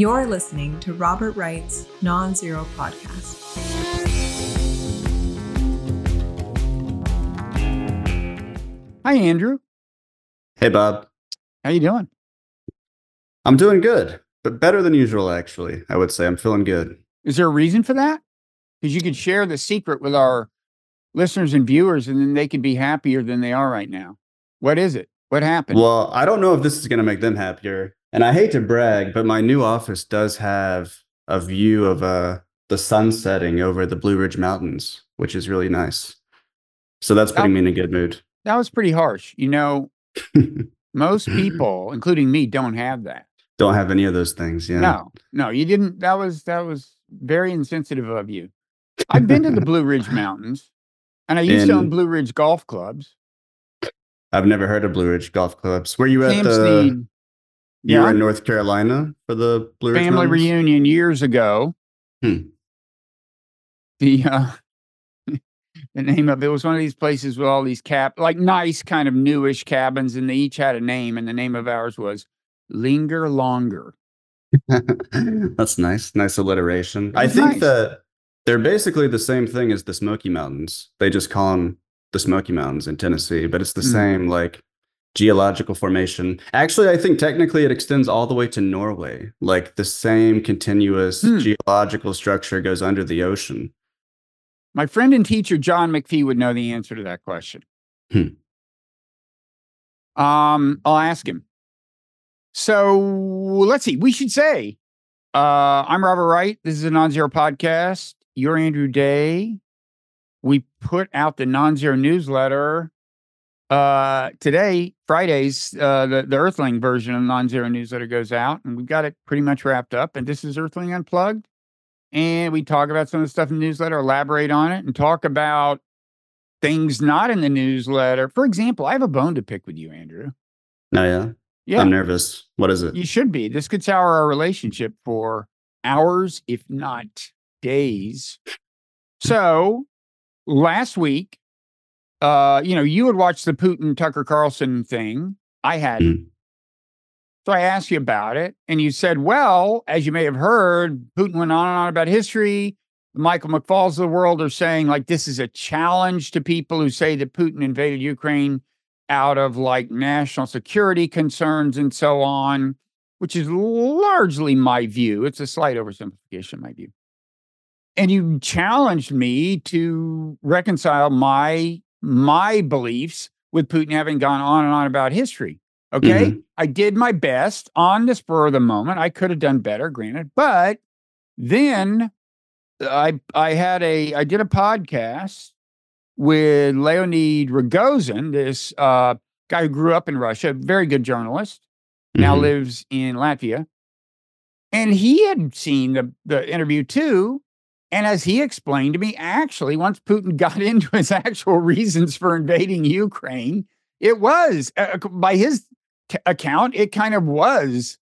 You're listening to Robert Wright's Non Zero Podcast. Hi, Andrew. Hey, Bob. How you doing? I'm doing good, but better than usual, actually. I would say I'm feeling good. Is there a reason for that? Because you could share the secret with our listeners and viewers, and then they could be happier than they are right now. What is it? What happened? Well, I don't know if this is going to make them happier. And I hate to brag, but my new office does have a view of uh, the sun setting over the Blue Ridge Mountains, which is really nice. So that's putting me in a good mood. that was pretty harsh. You know, most people, including me, don't have that. Don't have any of those things. Yeah. No, no, you didn't. That was that was very insensitive of you. I've been to the Blue Ridge Mountains, and I used to own Blue Ridge golf clubs. I've never heard of Blue Ridge Golf Clubs. Were you at the? Sneed, You were in North Carolina for the Blue Ridge family Mountains? reunion years ago. Hmm. The uh, the name of it was one of these places with all these cap like nice kind of newish cabins, and they each had a name, and the name of ours was Linger Longer. That's nice. Nice alliteration. I think nice. that they're basically the same thing as the Smoky Mountains. They just call them the Smoky Mountains in Tennessee, but it's the Mm. same like geological formation. Actually, I think technically it extends all the way to Norway. Like the same continuous Hmm. geological structure goes under the ocean. My friend and teacher John McPhee would know the answer to that question. Hmm. Um, I'll ask him. So let's see. We should say, uh, I'm Robert Wright. This is a non-zero podcast. You're Andrew Day. We put out the non-zero newsletter uh today fridays uh the, the earthling version of the non-zero newsletter goes out and we've got it pretty much wrapped up and this is earthling unplugged and we talk about some of the stuff in the newsletter, elaborate on it, and talk about things not in the newsletter. For example, I have a bone to pick with you, Andrew. Oh yeah. Yeah, I'm nervous. What is it? you should be. This could sour our relationship for hours, if not days. So last week, uh, you know, you had watched the Putin Tucker Carlson thing. I hadn't. So I asked you about it, and you said, well, as you may have heard, Putin went on and on about history. The Michael McFauls of the world are saying, like, this is a challenge to people who say that Putin invaded Ukraine out of like national security concerns and so on, which is largely my view. It's a slight oversimplification, my view. And you challenged me to reconcile my my beliefs with Putin having gone on and on about history. Okay. I did my best on the spur of the moment. I could have done better, granted, but then I I had a I did a podcast with Leonid Ragozin, this uh, guy who grew up in Russia, very good journalist, now Mhm. lives in Latvia, and he had seen the the interview too. And as he explained to me, actually, once Putin got into his actual reasons for invading Ukraine, it was uh, by his t- account, it kind of was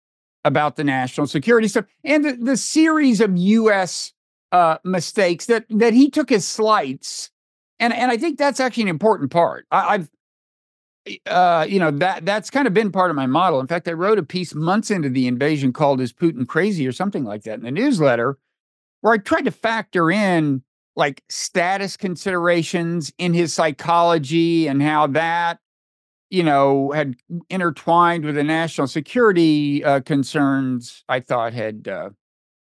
about the national security stuff and the, the series of U.S. Uh, mistakes that that he took as slights, and and I think that's actually an important part. I, I've uh, you know that that's kind of been part of my model. In fact, I wrote a piece months into the invasion called "Is Putin Crazy?" or something like that in the newsletter, where I tried to factor in like status considerations in his psychology and how that you know had intertwined with the national security uh, concerns I thought had uh,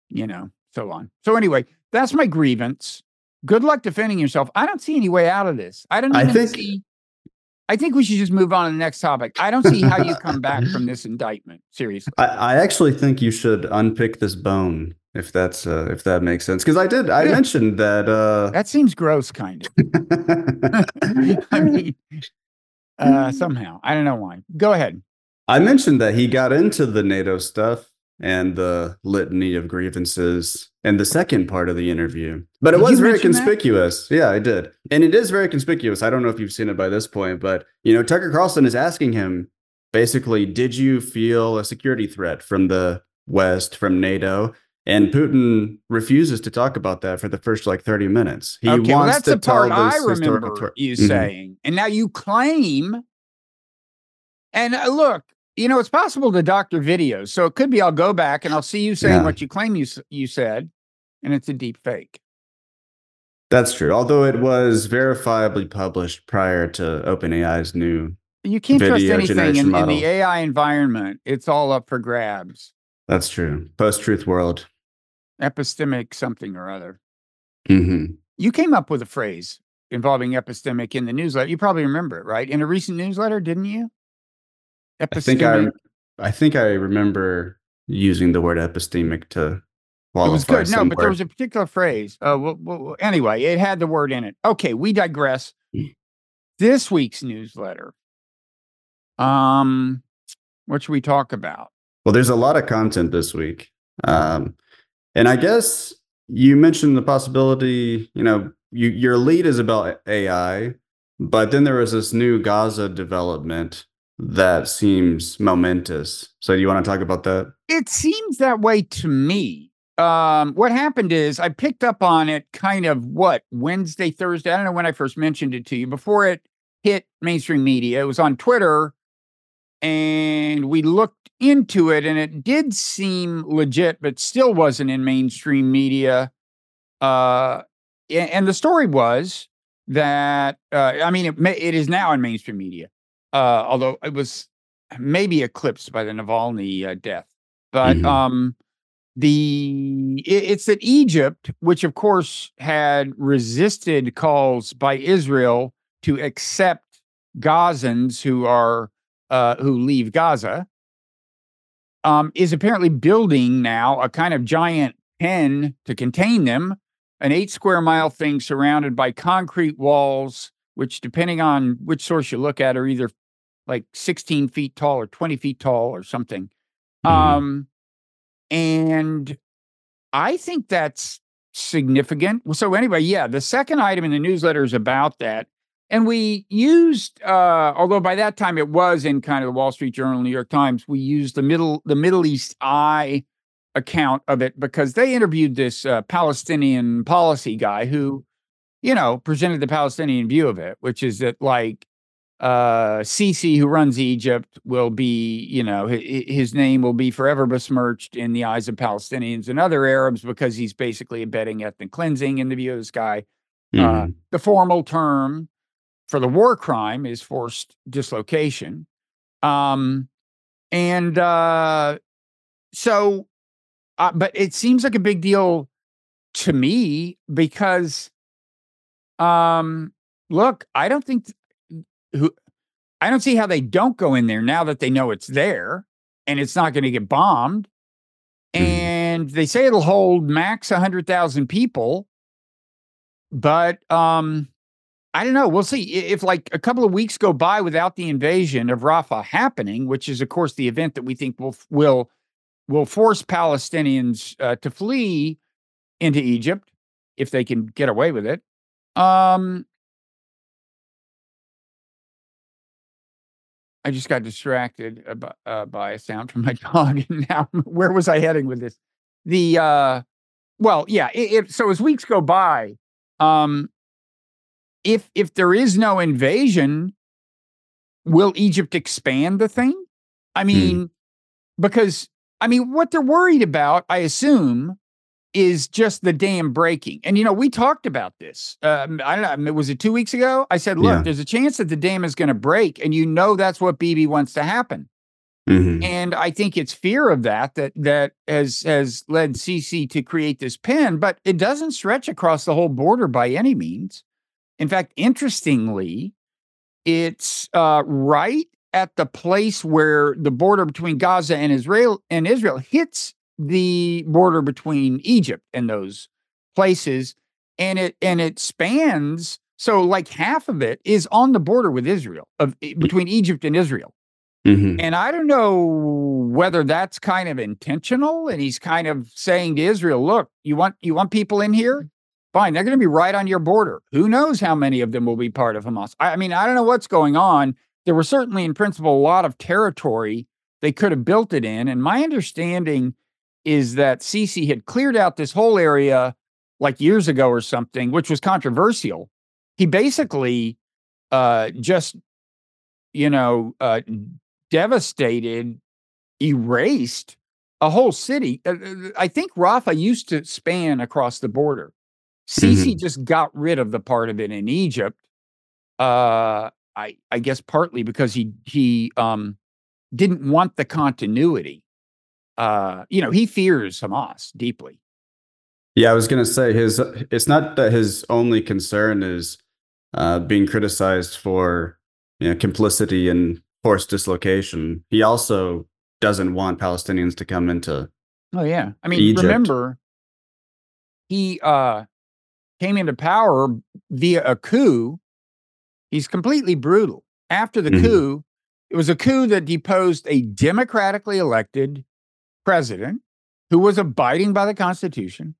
you know so on. So anyway, that's my grievance. Good luck defending yourself. I don't see any way out of this. I don't I think- see. I think we should just move on to the next topic. I don't see how you come back from this indictment. Seriously. I, I actually think you should unpick this bone if that's uh, if that makes sense because I did I Yeah. mentioned that uh, That seems gross, kind of. I mean, uh, somehow. I don't know why. Go ahead. I mentioned that he got into the NATO stuff and the litany of grievances and the second part of the interview. But it Did you was very mention that? conspicuous. Yeah, I did. And it is very conspicuous. I don't know if you've seen it by this point, but you know, Tucker Carlson is asking him basically, did you feel a security threat from the West, from NATO? And Putin refuses to talk about that for the first like 30 minutes. He okay, well, wants that's to the part I remember tor- you Mhm. saying. And now you claim. And uh, look, you know, it's possible to doctor videos. So it could be I'll go back and I'll see you saying Yeah. what you claim you you said, and it's a deep fake. That's true. Although it was verifiably published prior to OpenAI's new. You can't trust anything in, in the AI environment. It's all up for grabs. That's true. Post truth world. Epistemic something or other. hmm You came up with a phrase involving epistemic in the newsletter. You probably remember it, right? In a recent newsletter, didn't you? I think I, Epistemic. I think I remember using the word epistemic to It was qualify good. No, but there was a particular phrase. Uh, well, well, well, anyway, it had the word in it. Okay, we digress. Mm. This week's newsletter. Um, what should we talk about? Well, there's a lot of content this week. Um, and I guess you mentioned the possibility, you know, you, your lead is about AI, but then there was this new Gaza development that seems momentous. So do you want to talk about that? It seems that way to me. Um, what happened is I picked up on it kind of what Wednesday, Thursday. I don't know when I first mentioned it to you before it hit mainstream media. It was on Twitter, and we looked into it, and it did seem legit, but still wasn't in mainstream media. Uh, and the story was that uh, I mean, it, may, it is now in mainstream media, uh, although it was maybe eclipsed by the Navalny uh, death. But Mhm. um, the it, it's that Egypt, which of course had resisted calls by Israel to accept Gazans who are uh, who leave Gaza, um, is apparently building now a kind of giant pen to contain them, an eight square mile thing surrounded by concrete walls, which, depending on which source you look at, are either like 16 feet tall or 20 feet tall or something. Mhm. Um, and I think that's significant. Well, so anyway, yeah, the second item in the newsletter is about that. And we used, uh, although by that time it was in kind of the Wall Street Journal, New York Times, we used the middle the Middle East Eye account of it because they interviewed this uh, Palestinian policy guy who, you know, presented the Palestinian view of it, which is that like uh Sisi who runs Egypt will be, you know, hi- his name will be forever besmirched in the eyes of Palestinians and other Arabs because he's basically abetting ethnic cleansing in the view of this guy. Uh, Mhm. the formal term for the war crime is forced dislocation. Um, and uh, so, uh, but it seems like a big deal to me because, um, look, I don't think th- who, I don't see how they don't go in there now that they know it's there and it's not going to get bombed. Mhm. And they say it'll hold max 100,000 people but um i don't know. We'll see. If like a couple of weeks go by without the invasion of rafah happening which is of course the event that we think will will will force palestinians uh, to flee into egypt if they can get away with it um i just got distracted by, uh, by a sound from my dog and now where was i heading with this? The uh well yeah i if so as weeks go by um if if there is no invasion will egypt expand the thing i mean because i mean what they're worried about i assume is just the dam breaking and you know we talked about this um, i don't know was it two weeks ago i said look Yeah. there's a chance that the dam is going to break and you know that's what Bibi wants to happen Mhm. and I think it's fear of that that that has has led Sisi to create this pen, but it doesn't stretch across the whole border by any means. In fact, interestingly, it's uh, right at the place where the border between Gaza and Israel and Israel hits the border between Egypt and those places, and it and it spans. So, like half of it is on the border with Israel, of between Egypt and Israel. Mhm. And I don't know whether that's kind of intentional. And he's kind of saying to Israel, look, you want you want people in here? Fine, they're going to be right on your border. Who knows how many of them will be part of Hamas? I, I mean, I don't know what's going on. There was certainly, in principle, a lot of territory they could have built it in. And my understanding is that Sisi had cleared out this whole area like years ago or something, which was controversial. He basically uh, just, you know, uh, devastated, erased a whole city. Uh, uh, I think Rafah used to span across the border. Sisi Mhm. just got rid of the part of it in Egypt. Uh, I I guess partly because he he um didn't want the continuity. Uh, you know, he fears Hamas deeply. Yeah, I was gonna say his. It's not that his only concern is uh, being criticized for you know complicity in forced dislocation. He also doesn't want Palestinians to come into. Oh yeah. I mean, Egypt. remember he uh came into power via a coup. He's completely brutal. After the Mhm. coup, it was a coup that deposed a democratically elected president who was abiding by the Constitution,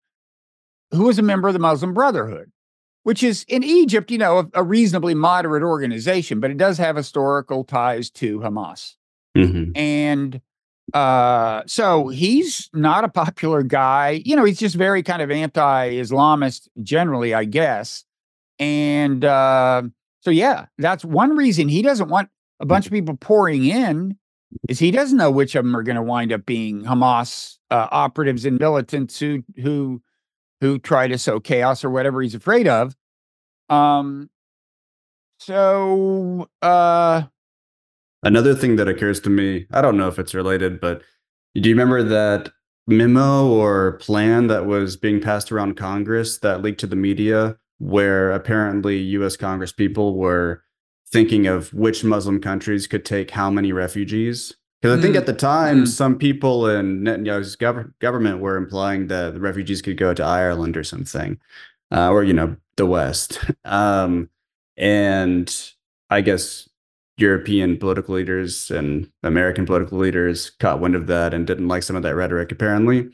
who was a member of the Muslim Brotherhood, which is in Egypt, you know, a, a reasonably moderate organization, but it does have historical ties to Hamas. Mhm. And uh, so he's not a popular guy. You know, he's just very kind of anti-Islamist generally, I guess. And uh, so, yeah, that's one reason he doesn't want a bunch of people pouring in. Is he doesn't know which of them are going to wind up being Hamas uh, operatives and militants who who who try to sow chaos or whatever he's afraid of. Um. So, uh, Another thing that occurs to me, I don't know if it's related, but do you remember that memo or plan that was being passed around Congress that leaked to the media, where apparently US Congress people were thinking of which Muslim countries could take how many refugees? Because I think Mm. at the time, Mm. some people in Netanyahu's gov- government were implying that the refugees could go to Ireland or something, uh, or, you know, the West. um, and I guess European political leaders and American political leaders caught wind of that and didn't like some of that rhetoric, apparently.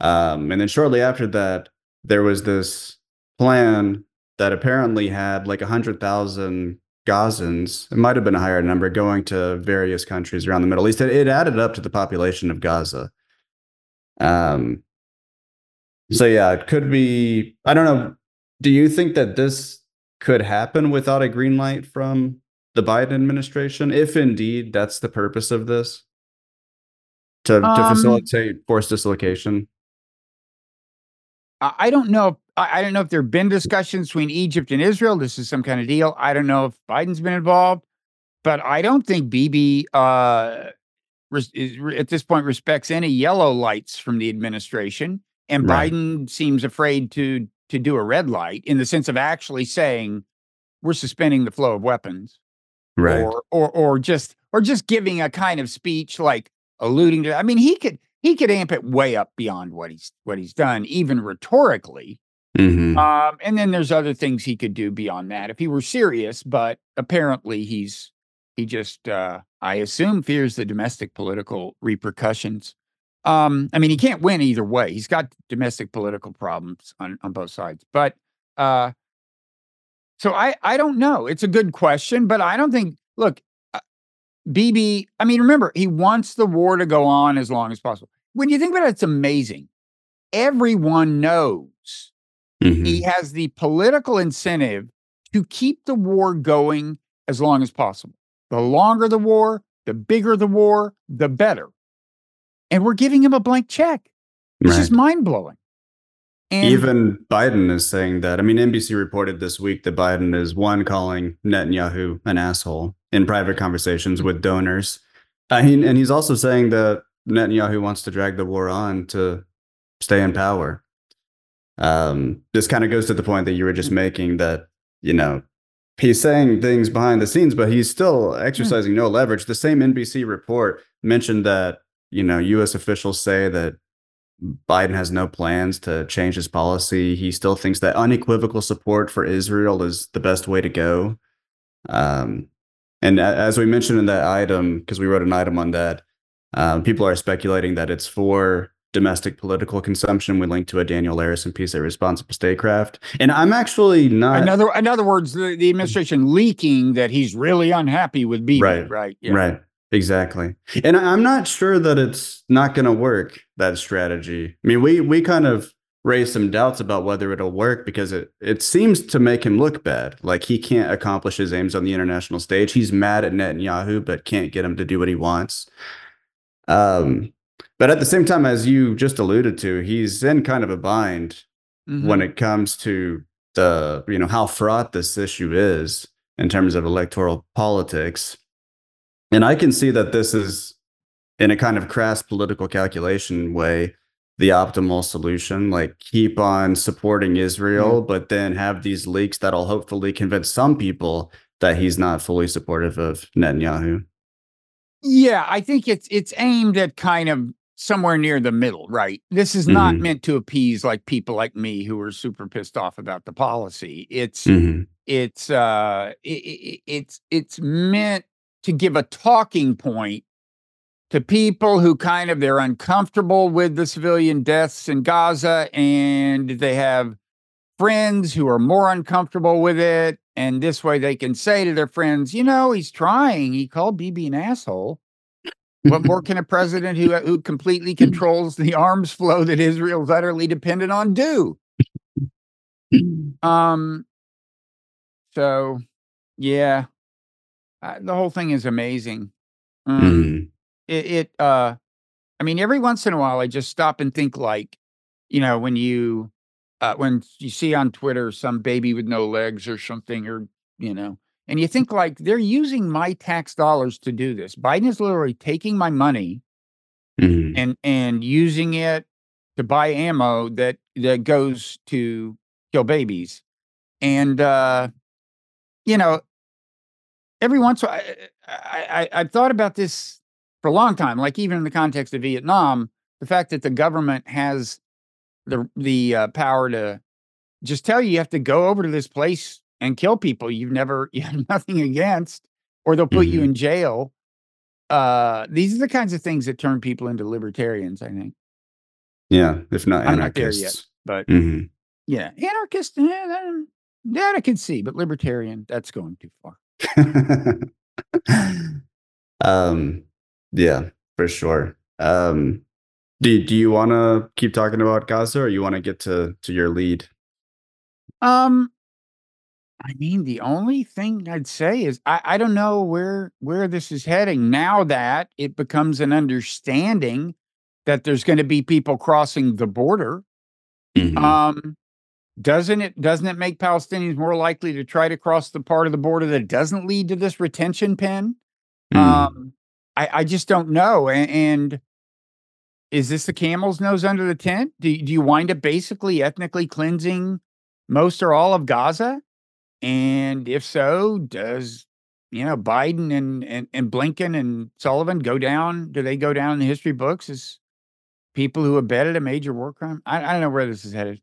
Um, and then shortly after that, there was this plan that apparently had like 100,000 Gazans. It might have been a higher number going to various countries around the Middle East. It, it added up to the population of Gaza. Um, so, yeah, it could be. I don't know. Do you think that this could happen without a green light from the Biden administration, if indeed that's the purpose of this, to, to Um, facilitate forced dislocation. I don't know. If, I don't know if there have been discussions between Egypt and Israel. This is some kind of deal. I don't know if Biden's been involved, but I don't think Bibi uh, is, at this point respects any yellow lights from the administration, and Right. Biden seems afraid to to do a red light in the sense of actually saying we're suspending the flow of weapons Right. or or or just or just giving a kind of speech like alluding to I mean he could he could amp it way up beyond what he's what he's done even rhetorically Mhm. um and then there's other things he could do beyond that if he were serious but apparently he's he just uh I assume fears the domestic political repercussions um I mean he can't win either way he's got domestic political problems on on both sides but uh so I I don't know. It's a good question, but I don't think. Look, uh, Bibi. I mean, remember he wants the war to go on as long as possible. When you think about it, it's amazing. Everyone knows Mhm. he has the political incentive to keep the war going as long as possible. The longer the war, the bigger the war, the better. And we're giving him a blank check. It's Right. just mind blowing. And Even Biden is saying that. I mean, NBC reported this week that Biden is one calling Netanyahu an asshole in private conversations with donors. And he's also saying that Netanyahu wants to drag the war on to stay in power. Um, this kind of goes to the point that you were just making that, you know, he's saying things behind the scenes, but he's still exercising no leverage. The same NBC report mentioned that, you know, US officials say that Biden has no plans to change his policy. He still thinks that unequivocal support for Israel is the best way to go. Um, and as we mentioned in that item, because we wrote an item on that, um, people are speculating that it's for domestic political consumption. We linked to a Daniel Larison piece at Responsible Statecraft. And I'm actually not in other in other words, the, the administration leaking that he's really unhappy with Bibi. Right. Right. Yeah. Right. Exactly. And I'm not sure that it's not going to work that strategy. I mean, we we kind of raise some doubts about whether it'll work because it it seems to make him look bad. Like he can't accomplish his aims on the international stage. He's mad at Netanyahu, but can't get him to do what he wants. Um, but at the same time, as you just alluded to, he's in kind of a bind Mhm. when it comes to the you know how fraught this issue is in terms of electoral politics. And I can see that this is in a kind of crass political calculation way the optimal solution like keep on supporting Israel but then have these leaks that'll hopefully convince some people that he's not fully supportive of Netanyahu. Yeah, I think it's it's aimed at kind of somewhere near the middle, right? This is not Mhm. meant to appease like people like me who are super pissed off about the policy. It's Mhm. it's uh i i- it's it's meant to give a talking point to people who kind of they're uncomfortable with the civilian deaths in Gaza and they have friends who are more uncomfortable with it and this way they can say to their friends, you know, he's trying. He called Bibi an asshole. What more can a president who who completely controls the arms flow that Israel's utterly dependent on do? Um. So, yeah, uh, the whole thing is amazing. Um, Mhm. it, it. Uh, I mean, every once in a while, I just stop and think, like, you know, when you, uh, when you see on Twitter some baby with no legs or something, or you know, and you think like they're using my tax dollars to do this. Biden is literally taking my money Mhm. and and using it to buy ammo that that goes to kill babies and uh you know every once in a while I, I i've thought about this for a long time like even in the context of vietnam the fact that the government has the the uh, power to just tell you you have to go over to this place and kill people you've never you have nothing against or they'll put you Mhm. in jail uh these are the kinds of things that turn people into libertarians i think Yeah, if not I'm not there yet. anarchists. but Mhm. yeah anarchist yeah, that, that i can see but libertarian that's going too far um, yeah, for sure. Um, do do you want to keep talking about Gaza, or you want to get to to your lead? um i mean the only thing i'd say is i i don't know where where this is heading now that it becomes an understanding that there's going to be people crossing the border Mhm. um doesn't it doesn't it make palestinians more likely to try to cross the part of the border that doesn't lead to this retention pen Mhm. Um, I, I just don't know. And, and is this the camel's nose under the tent? Do, do you wind up basically ethnically cleansing most or all of Gaza? And if so, does you know Biden and, and and Blinken and Sullivan go down? Do they go down in the history books as people who abetted a major war crime? I, I don't know where this is headed.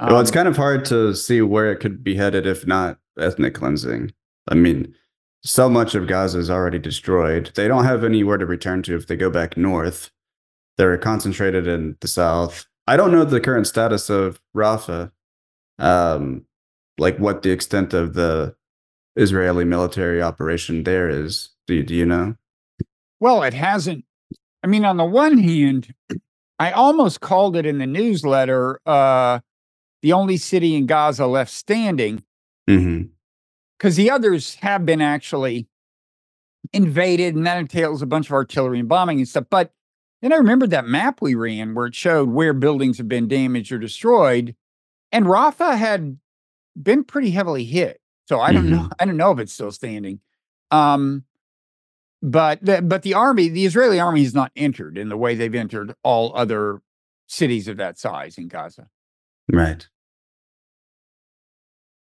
Well, it's Um, kind of hard to see where it could be headed if not ethnic cleansing. I mean, so much of Gaza is already destroyed. They don't have anywhere to return to if they go back north. They're concentrated in the south. I don't know the current status of Rafah, um, like what the extent of the Israeli military operation there is. Do, do you know? Well, it hasn't. I mean, on the one hand, I almost called it in the newsletter uh, the only city in Gaza left standing because the others have been actually invaded, and that entails a bunch of artillery and bombing and stuff. But then I remembered that map we ran where it showed where buildings have been damaged or destroyed, and Rafah had been pretty heavily hit. So I don't know. I don't know if it's still standing. Um, but the, but the army, the Israeli army, has not entered in the way they've entered all other cities of that size in Gaza. Right.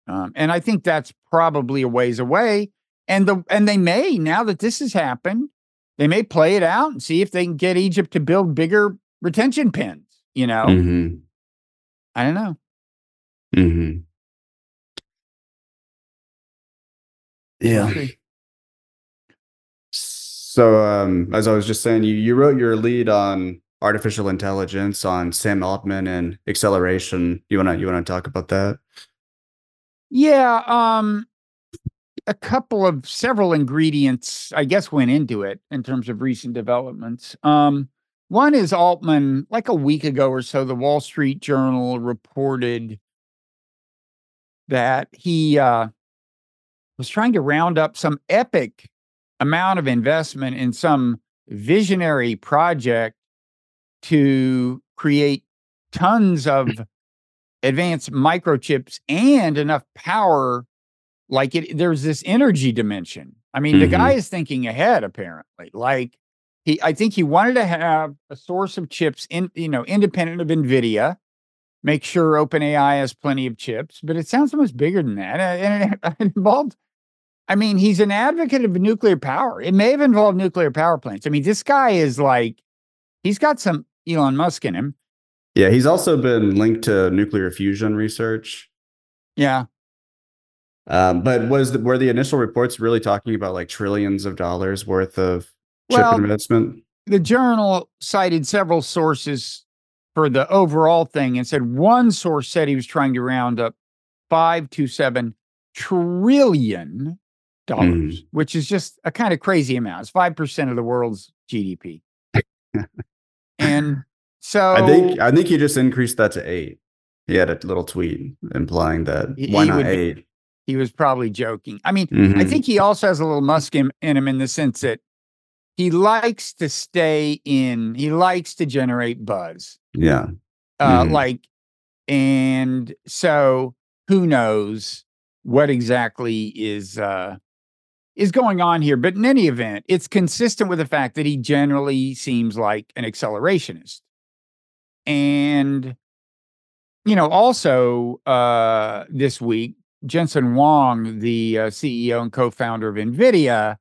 Um, and I think that's probably a ways away. And the and they may now that this has happened, they may play it out and see if they can get Egypt to build bigger retention pens. You know, hmm I don't know. hmm We'll Yeah. So, um, as I was just saying, you, you wrote your lead on artificial intelligence on Sam Altman and acceleration. You wanna you wanna talk about that? Yeah, um, a couple of several ingredients, I guess, went into it in terms of recent developments. Um, One is Altman, like a week ago or so, the Wall Street Journal reported that he uh, was trying to round up some epic amount of investment in some visionary project to create tons of advanced microchips and enough power like it there's this energy dimension. I mean mm-hmm. the guy is thinking ahead apparently like he i think he wanted to have a source of chips in you know independent of nvidia make sure openai has plenty of chips but it sounds almost bigger than that and it involved i mean he's an advocate of nuclear power. It may have involved nuclear power plants. I mean this guy is like he's got some elon musk in him yeah, he's also been linked to nuclear fusion research. Yeah. Um, but was the, were the initial reports really talking about like trillions of dollars worth of chip well, investment? The journal cited several sources for the overall thing and said one source said he was trying to round up five to seven trillion dollars, mm. which is just a kind of crazy amount. It's five percent of the world's GDP. and so I think I think he just increased that to eight. He had a little tweet implying that why not would, eight? He was probably joking. I mean, mm-hmm. I think he also has a little musk in, in him in the sense that he likes to stay in. He likes to generate buzz. Yeah. Uh, mm-hmm. Like, and so who knows what exactly is uh, is going on here? But in any event, it's consistent with the fact that he generally seems like an accelerationist. And, you know, also uh, this week, Jensen Huang, the uh, CEO and co founder of NVIDIA,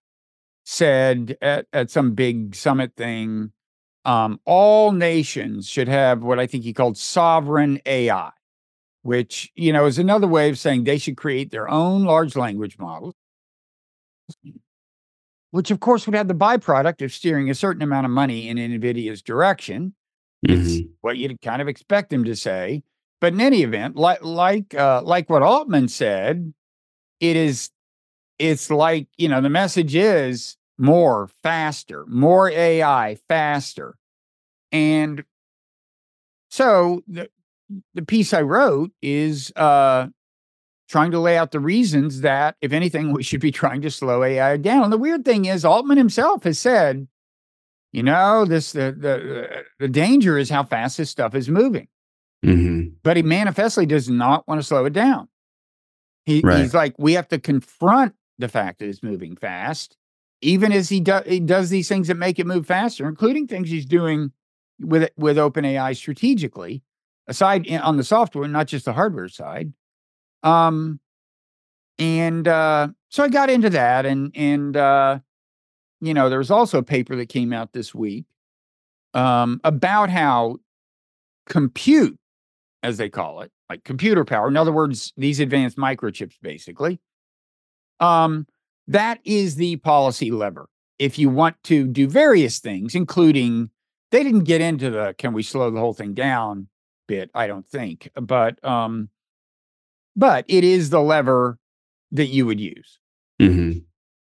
said at, at some big summit thing um, all nations should have what I think he called sovereign AI, which, you know, is another way of saying they should create their own large language models, which of course would have the byproduct of steering a certain amount of money in NVIDIA's direction. It's mm-hmm. what you'd kind of expect him to say. But in any event, like like uh, like what Altman said, it is it's like, you know, the message is more, faster, more AI, faster. And so the the piece I wrote is uh trying to lay out the reasons that, if anything, we should be trying to slow AI down. And the weird thing is, Altman himself has said you know this the the the danger is how fast this stuff is moving mm-hmm. but he manifestly does not want to slow it down he, right. he's like we have to confront the fact that it's moving fast even as he, do, he does these things that make it move faster including things he's doing with with openai strategically aside on the software not just the hardware side um and uh so i got into that and and uh you know, there was also a paper that came out this week um, about how compute, as they call it, like computer power, in other words, these advanced microchips, basically, um, that is the policy lever. If you want to do various things, including they didn't get into the can we slow the whole thing down bit, I don't think, but um, but it is the lever that you would use. Mm-hmm.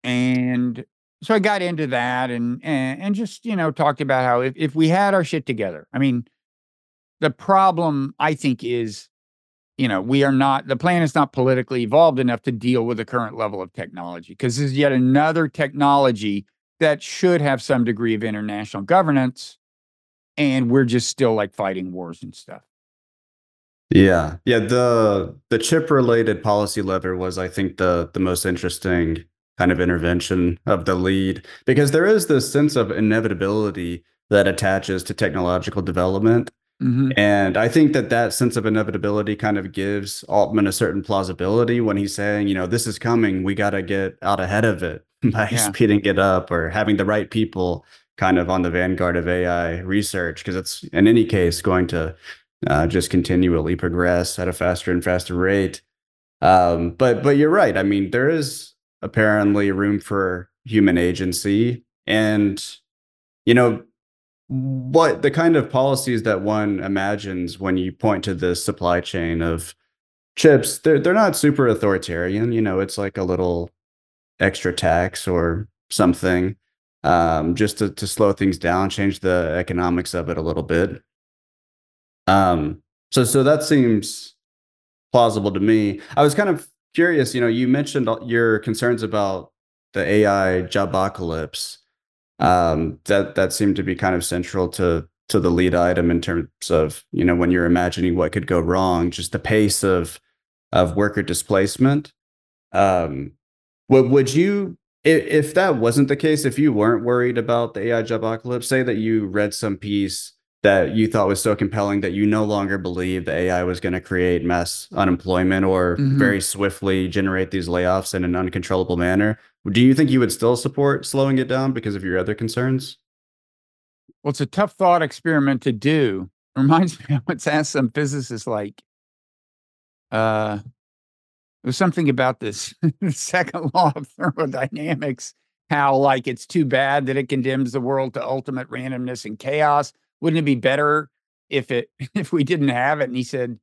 And so I got into that and, and and just you know talked about how if, if we had our shit together, I mean, the problem I think is, you know, we are not the plan is not politically evolved enough to deal with the current level of technology because this is yet another technology that should have some degree of international governance, and we're just still like fighting wars and stuff. Yeah, yeah. The the chip related policy lever was, I think, the the most interesting kind of intervention of the lead because there is this sense of inevitability that attaches to technological development mm-hmm. and i think that that sense of inevitability kind of gives altman a certain plausibility when he's saying you know this is coming we got to get out ahead of it by yeah. speeding it up or having the right people kind of on the vanguard of ai research because it's in any case going to uh, just continually progress at a faster and faster rate. Um, but but you're right. I mean there is apparently room for human agency and you know what the kind of policies that one imagines when you point to this supply chain of chips they're they're not super authoritarian. You know it's like a little extra tax or something um, just to, to slow things down, change the economics of it a little bit. Um, so so that seems plausible to me. I was kind of curious. You know, you mentioned your concerns about the AI jobapocalypse. Um, that that seemed to be kind of central to to the lead item in terms of you know when you're imagining what could go wrong, just the pace of of worker displacement. Um, would would you if that wasn't the case, if you weren't worried about the AI job apocalypse, say that you read some piece that you thought was so compelling that you no longer believe the AI was going to create mass unemployment or mm-hmm. very swiftly generate these layoffs in an uncontrollable manner. Do you think you would still support slowing it down because of your other concerns? Well, it's a tough thought experiment to do. Reminds me of what's asked some physicists like, uh, there's something about this second law of thermodynamics, how like it's too bad that it condemns the world to ultimate randomness and chaos wouldn't it be better if it if we didn't have it? And he said,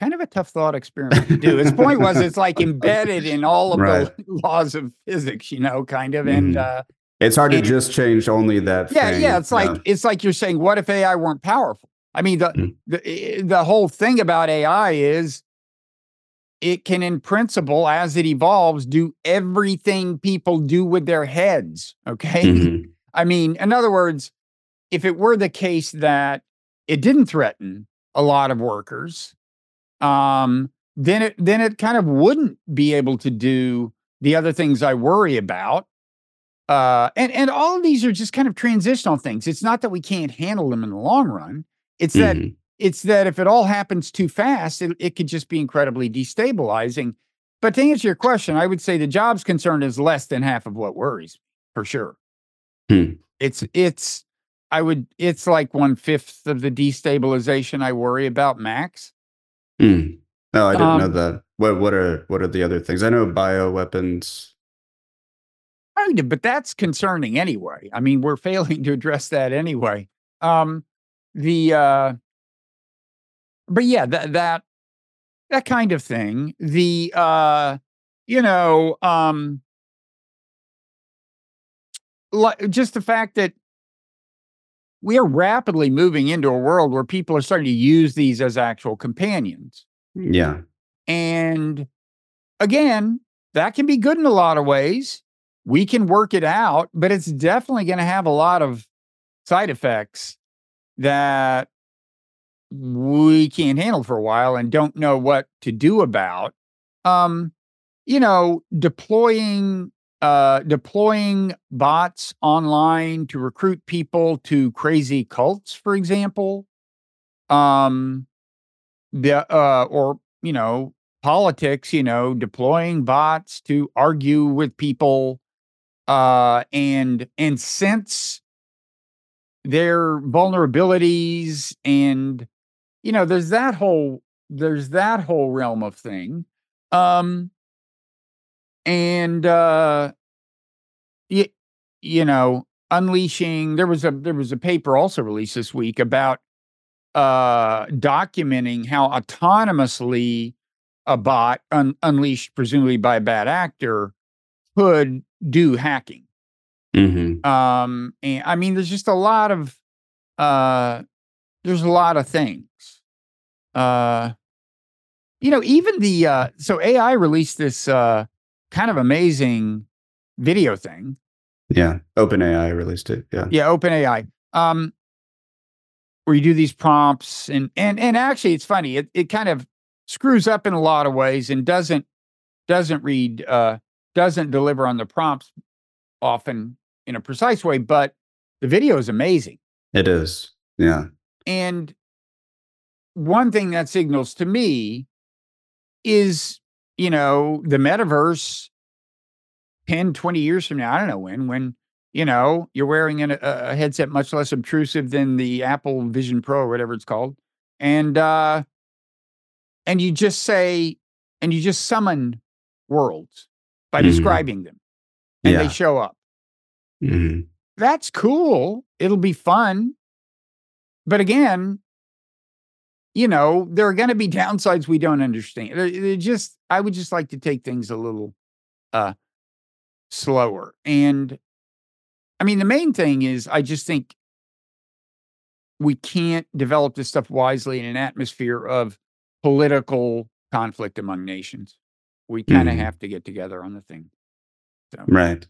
kind of a tough thought experiment to do. His point was it's like embedded in all of right. the laws of physics, you know, kind of. And mm. uh, it's hard and, to just change only that. Yeah, thing. yeah. It's like yeah. it's like you're saying, what if AI weren't powerful? I mean, the, mm. the eh, the whole thing about AI is it can, in principle, as it evolves, do everything people do with their heads. Okay. Mm-hmm. I mean, in other words, if it were the case that it didn't threaten a lot of workers, um, then it then it kind of wouldn't be able to do the other things I worry about. Uh, and and all of these are just kind of transitional things. It's not that we can't handle them in the long run. It's that mm-hmm. it's that if it all happens too fast, it, it could just be incredibly destabilizing. But to answer your question, I would say the jobs concern is less than half of what worries for sure. Hmm. It's it's I would. It's like one fifth of the destabilization I worry about max. Mm. No, I didn't um, know that. What what are what are the other things? I know bio weapons. Kind of, but that's concerning anyway. I mean, we're failing to address that anyway. Um, the uh, but yeah, that that that kind of thing. The uh, you know, um, like just the fact that we are rapidly moving into a world where people are starting to use these as actual companions. Yeah. And again, that can be good in a lot of ways. We can work it out, but it's definitely going to have a lot of side effects that we can't handle for a while and don't know what to do about. Um, you know, deploying uh, deploying bots online to recruit people to crazy cults, for example, um, the uh, or you know politics, you know, deploying bots to argue with people, uh, and and sense their vulnerabilities, and you know, there's that whole there's that whole realm of thing. Um, and uh you, you know unleashing there was a there was a paper also released this week about uh documenting how autonomously a bot un- unleashed presumably by a bad actor could do hacking mm-hmm. um and i mean there's just a lot of uh there's a lot of things uh you know even the uh so ai released this uh kind of amazing video thing. Yeah, OpenAI released it. Yeah, yeah, OpenAI. Um, where you do these prompts and and and actually, it's funny. It it kind of screws up in a lot of ways and doesn't doesn't read uh doesn't deliver on the prompts often in a precise way, but the video is amazing. It is. Yeah. And one thing that signals to me is you know, the metaverse 10, 20 years from now, I don't know when, when, you know, you're wearing an, a headset much less obtrusive than the Apple Vision Pro or whatever it's called. And, uh, and you just say, and you just summon worlds by mm-hmm. describing them and yeah. they show up. Mm-hmm. That's cool. It'll be fun. But again, you know, there are going to be downsides we don't understand. They're, just, I would just like to take things a little uh, slower. And I mean, the main thing is I just think we can't develop this stuff wisely in an atmosphere of political conflict among nations. We kind of Mhm. have to get together on the thing. So, Right.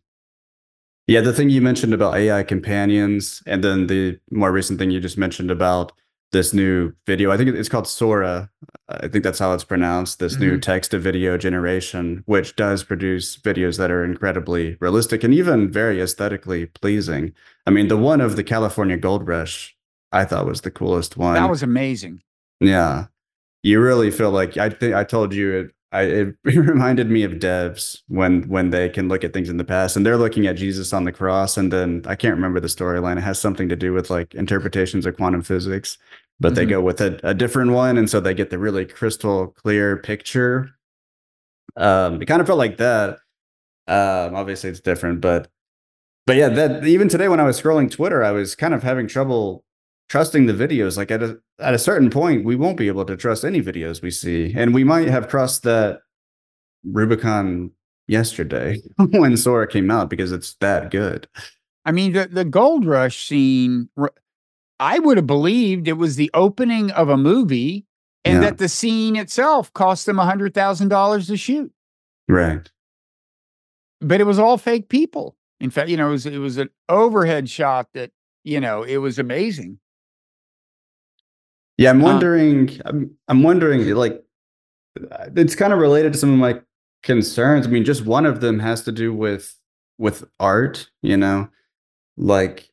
Yeah, the thing you mentioned about AI companions, and then the more recent thing you just mentioned about this new video. I think it's called Sora. I think that's how it's pronounced. This new Mhm. text to video generation, which does produce videos that are incredibly realistic and even very aesthetically pleasing. I mean, the one of the California Gold Rush, I thought was the coolest one. that was amazing. Yeah. You really feel like I think I told you it I it reminded me of devs when when they can look at things in the past and they're looking at Jesus on the cross and then I can't remember the storyline. It has something to do with like interpretations of quantum physics, but they Mhm. go with a, a different one and so they get the really crystal clear picture. Um it kind of felt like that. Um obviously it's different, but but yeah, that even today when I was scrolling Twitter, I was kind of having trouble trusting the videos. Like at a at a certain point, we won't be able to trust any videos we see, and we might have crossed that Rubicon yesterday when Sora came out because it's that good. I mean, the, the gold rush scene, i would have believed it was the opening of a movie and Yeah. that the scene itself cost them $100,000 to shoot. Right. but it was all fake people. In fact, you know, it was it was an overhead shot that you know it was amazing. Yeah, I'm Uh, wondering. I'm, I'm wondering. Like, uh, it's kind of related to some of my concerns. I mean, just one of them has to do with with art. You know, like,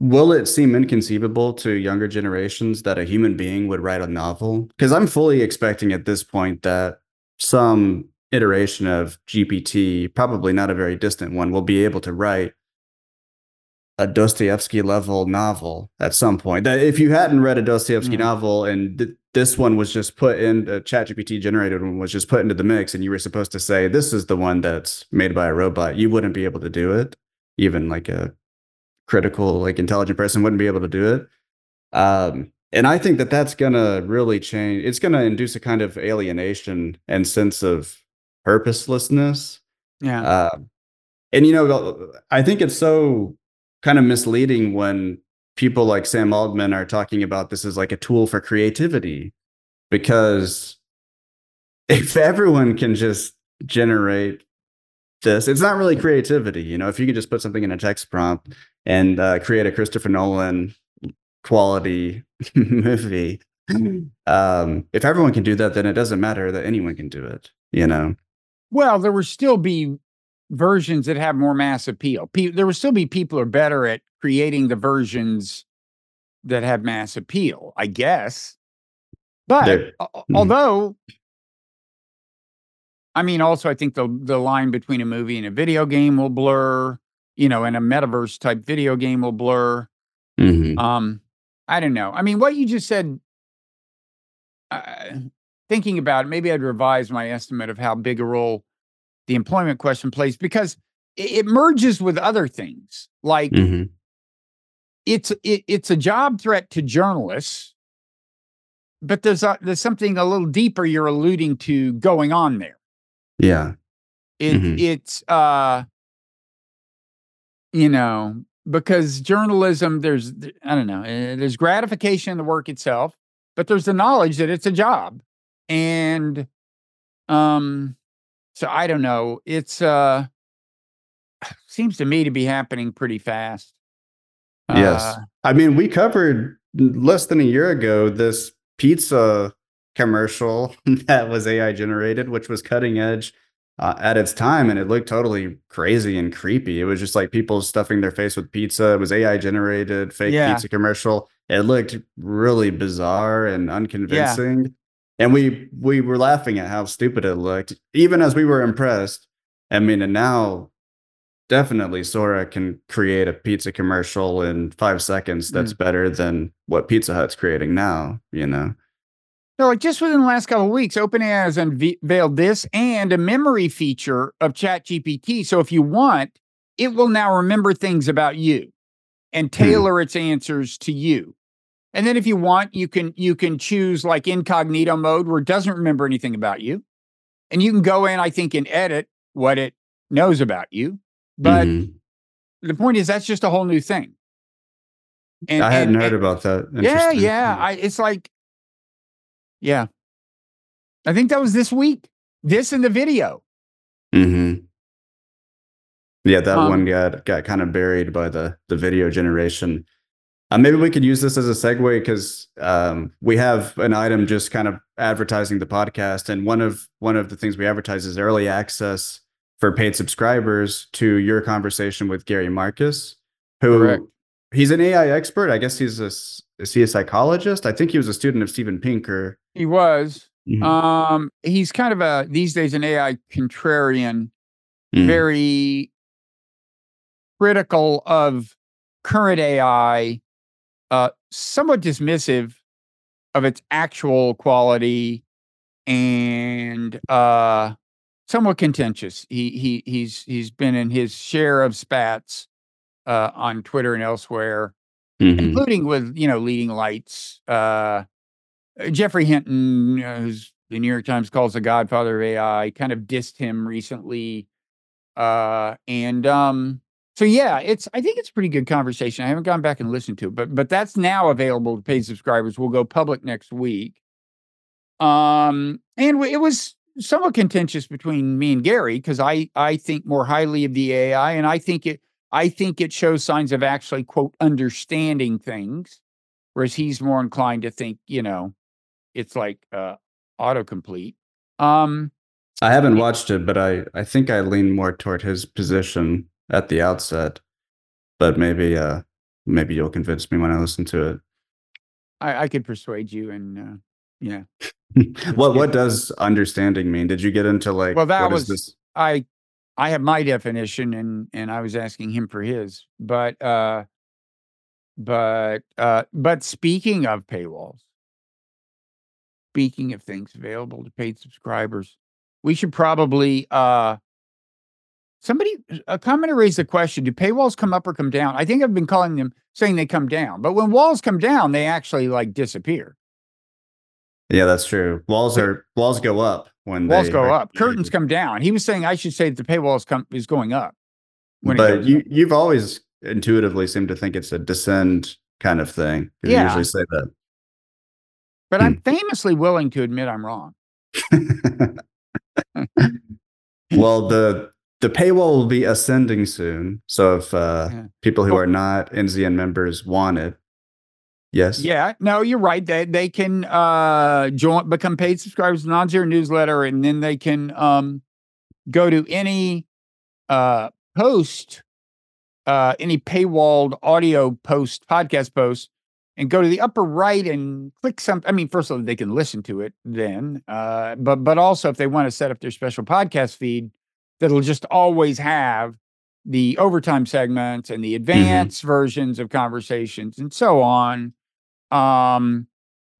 will it seem inconceivable to younger generations that a human being would write a novel? Because I'm fully expecting at this point that some iteration of GPT, probably not a very distant one, will be able to write a Dostoevsky level novel at some point. That if you hadn't read a Dostoevsky Mhm. novel and th- this one was just put in a ChatGPT generated one was just put into the mix, and you were supposed to say this is the one that's made by a robot, you wouldn't be able to do it. Even like a critical, like intelligent person wouldn't be able to do it. Um, and I think that that's gonna really change. It's gonna induce a kind of alienation and sense of purposelessness Yeah, uh, and you know, I think it's so kind of misleading when people like Sam Altman are talking about this as like a tool for creativity, because if everyone can just generate this, it's not really creativity. You know, if you can just put something in a text prompt and uh, create a Christopher Nolan quality movie, um, if everyone can do that, then it doesn't matter that anyone can do it. You know. well, there would still be versions that have more mass appeal. Pe- there will still be people who are better at creating the versions that have mass appeal, I guess. But There- Mhm. although, I mean, also I think the the line between a movie and a video game will blur. You know, and a metaverse type video game will blur. Mhm. Um, I don't know. I mean, what you just said, uh, thinking about it, maybe I'd revise my estimate of how big a role the employment question plays because it, it merges with other things. Like Mhm. it's it, it's a job threat to journalists, but there's a, there's something a little deeper you're alluding to going on there. Yeah. It Mhm. it's uh you know because journalism there's I don't know eh, there's gratification in the work itself, but there's the knowledge that it's a job, and um so I don't know it's uh seems to me to be happening pretty fast. Yes. Uh, I mean, we covered less than a year ago this pizza commercial that was AI generated, which was cutting edge uh, at its time. And it looked totally crazy and creepy. It was just like people stuffing their face with pizza. It was AI generated, fake Yeah. pizza commercial. It looked really bizarre and unconvincing. And we we were laughing at how stupid it looked, even as we were impressed. I mean, and now definitely Sora can create a pizza commercial in five seconds that's mm. better than what Pizza Hut's creating now, you know? No, like just within the last couple of weeks, OpenAI has unveiled this and a memory feature of ChatGPT. So if you want, it will now remember things about you and hmm. tailor its answers to you. And then if you want, you can you can choose like incognito mode where it doesn't remember anything about you. And you can go in, I think, and edit what it knows about you. But Mhm. the point is that's just a whole new thing. And, I hadn't and- heard and- about that. Yeah, yeah. I, it's like, yeah. I think that was this week. This in the video. Mm-hmm. Yeah, that Um, one got got kind of buried by the the video generation. Uh, maybe we could use this as a segue because um, we have an item just kind of advertising the podcast, and one of one of the things we advertise is early access for paid subscribers to your conversation with Gary Marcus, who Correct. he's an AI expert. I guess he's a is he a psychologist? I think he was a student of Steven Pinker. He was. Mhm. Um, he's kind of a these days an AI contrarian, Mhm. very critical of current AI, uh, somewhat dismissive of its actual quality, and uh, somewhat contentious. He he he's he's been in his share of spats uh, on Twitter and elsewhere Mhm. including with you know leading lights. Uh, Geoffrey Hinton, uh, who's the New York Times calls the Godfather of AI, kind of dissed him recently, uh, and um, so yeah, it's I think it's a pretty good conversation. I haven't gone back and listened to it, but but that's now available to paid subscribers. We'll go public next week. Um, and it was somewhat contentious between me and Gary because I I think more highly of the AI, and I think it I think it shows signs of actually, quote, understanding things, whereas he's more inclined to think, you know, it's like uh, autocomplete. Um, I haven't watched it, but I, I think I lean more toward his position at the outset. But maybe uh maybe you'll convince me when I listen to I, I could persuade you, and uh, yeah, what what does understanding mean? Did you get into like Well, that what is was- this? I I have my definition, and and I was asking him for his, but uh, but uh, but speaking of paywalls, speaking of things available to paid subscribers, we should probably uh somebody a commenter raised the question do paywalls come up or come down i think i've been calling them saying they come down but when walls come down they actually like disappear Yeah, that's true. Walls are walls go up when walls they go are up curtains come down he was saying i should say that the paywalls come is going up But you up. you've always intuitively seemed to think it's a descend kind of thing. You Yeah. usually say that. but Hmm. i'm famously willing to admit i'm wrong well, the the paywall will be ascending soon. So if uh, Yeah. people who are not NZN members want it, yes, yeah no you're right they, they can uh join become paid subscribers to the non-zero newsletter and then they can um go to any uh post uh any paywalled audio post podcast post and go to the upper right and click some i mean first of all they can listen to it then uh but but also if they want to set up their special podcast feed that'll just always have the overtime segments and the advanced versions of conversations and so on um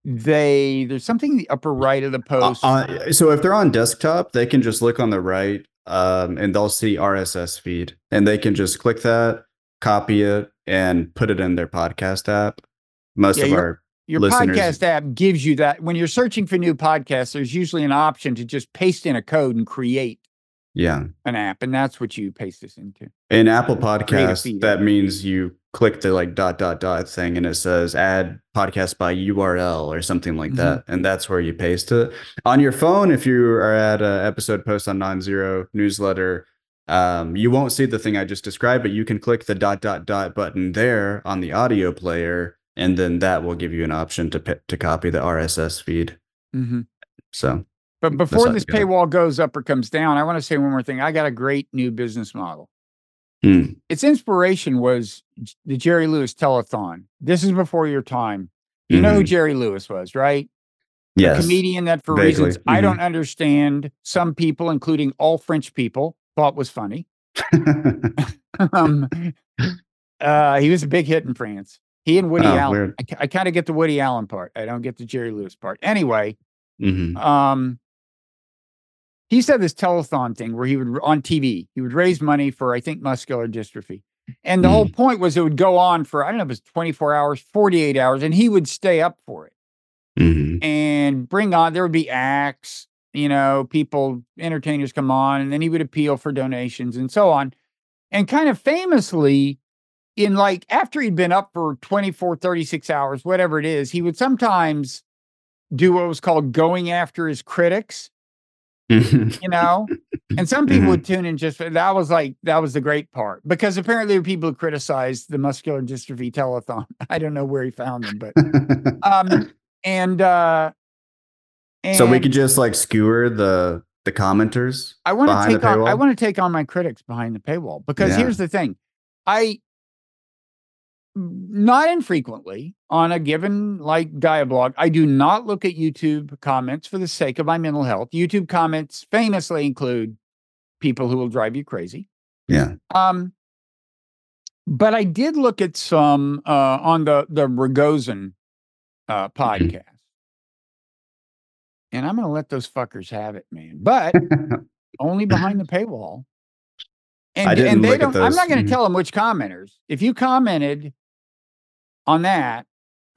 they there's something in the upper right of the Uh, post uh, so if they're on desktop, they can just look on the right, um, and they'll see RSS feed, and they can just click that, copy it, and put it in their podcast app. Most Yeah, of our Your listeners- podcast app gives you that. When you're searching for new podcasts, there's usually an option to just paste in a code and create yeah, an app, and that's what you paste this into. in Apple Podcasts, that means you click the like dot dot dot thing, and it says add podcast by URL or something like Mhm. that, and that's where you paste it on your phone. If you are at an episode post on Non-Zero newsletter. Um, you won't see the thing I just described, but you can click the dot dot dot button there on the audio player, and then that will give you an option to to copy the RSS feed. Mhm. So But before this you got it. paywall goes up or comes down, I want to say one more thing. I got a great new business model. hmm, Its inspiration was the Jerry Lewis telethon. This is before your time. You know who mhm. Jerry Lewis was, right? yes, a comedian that for Vaguely. reasons I Mhm. don't understand, some people, including all French people, thought was funny. um, uh, he was a big hit in France. He and Woody Oh, Allen. weird. I, kind of get the Woody Allen part. I don't get the Jerry Lewis part. Anyway, Mhm. um, he said this telethon thing where he would on TV, he would raise money for I think muscular dystrophy. And the whole point was it would go on for I don't know if it was 24 hours, 48 hours, and he would stay up for it Mhm. and bring on there would be acts you know people entertainers come on and then he would appeal for donations and so on And kind of famously, in like after he'd been up for 24, 36 hours, whatever it is, he would sometimes do what was called going after his critics, you know? and some people Mhm. would tune in just for that was like that was the great part because apparently there were people who criticized the muscular dystrophy telethon. I don't know where he found them, but um and uh so we could just like skewer the the commenters. I want to take on I want to take on my critics behind the paywall because Yeah. here's the thing. I not infrequently on a given like dialogue, I do not look at YouTube comments for the sake of my mental health. YouTube comments famously include people who will drive you crazy. Yeah. Um, but I did look at some uh, on the the Ragozin uh, podcast, and I'm going to let those fuckers have it, man. But only behind the paywall. And, I didn't and they look at don't. I'm not going to Mhm. tell them which commenters. If you commented on that,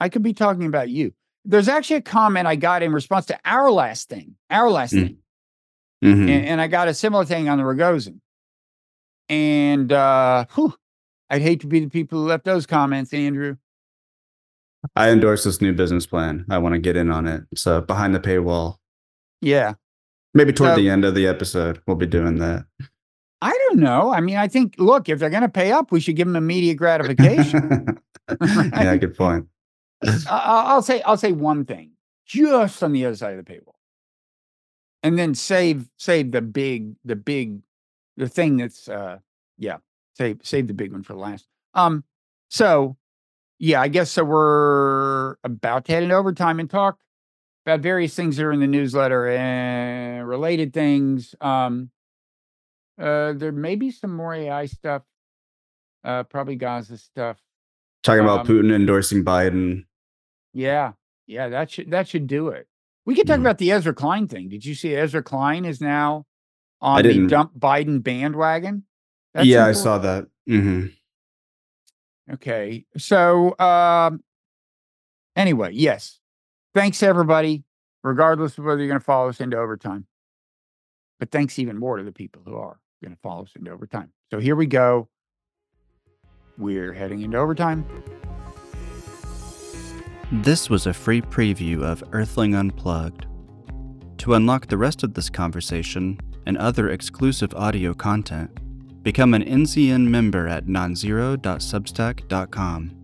I could be talking about you. There's actually a comment I got in response to our last thing, our last Mm. thing Mhm. and, and I got a similar thing on the Ragozin. And uh, whew, I'd hate to be the people who left those comments, Andrew. I endorse this new business plan. I want to get in on it. So behind the paywall, Yeah, maybe toward So- the end of the episode, we'll be doing that. I don't know. I mean, I think look, if they're going to pay up, we should give them immediate gratification. yeah, good point. I'll say I'll say one thing, just on the other side of the paywall, and then save save the big the big the thing that's uh yeah save save the big one for last. Um, so yeah, I guess so. We're about to head into overtime and talk about various things that are in the newsletter and related things. Um, uh, there may be some more AI stuff, uh, probably Gaza stuff. Talking about Um, Putin endorsing Biden. Yeah, yeah, that should that should do it. We could talk Mhm. about the Ezra Klein thing. Did you see Ezra Klein is now on the dump Biden bandwagon? That's yeah, I saw that. Mm-hmm. Okay, so um, anyway, yes, thanks everybody, regardless of whether you're going to follow us into overtime. But thanks even more to the people who are going to follow us into overtime. So here we go. We're heading into overtime. This was a free preview of Earthling Unplugged. To unlock the rest of this conversation and other exclusive audio content, become an NZN member at nonzero.substack.com.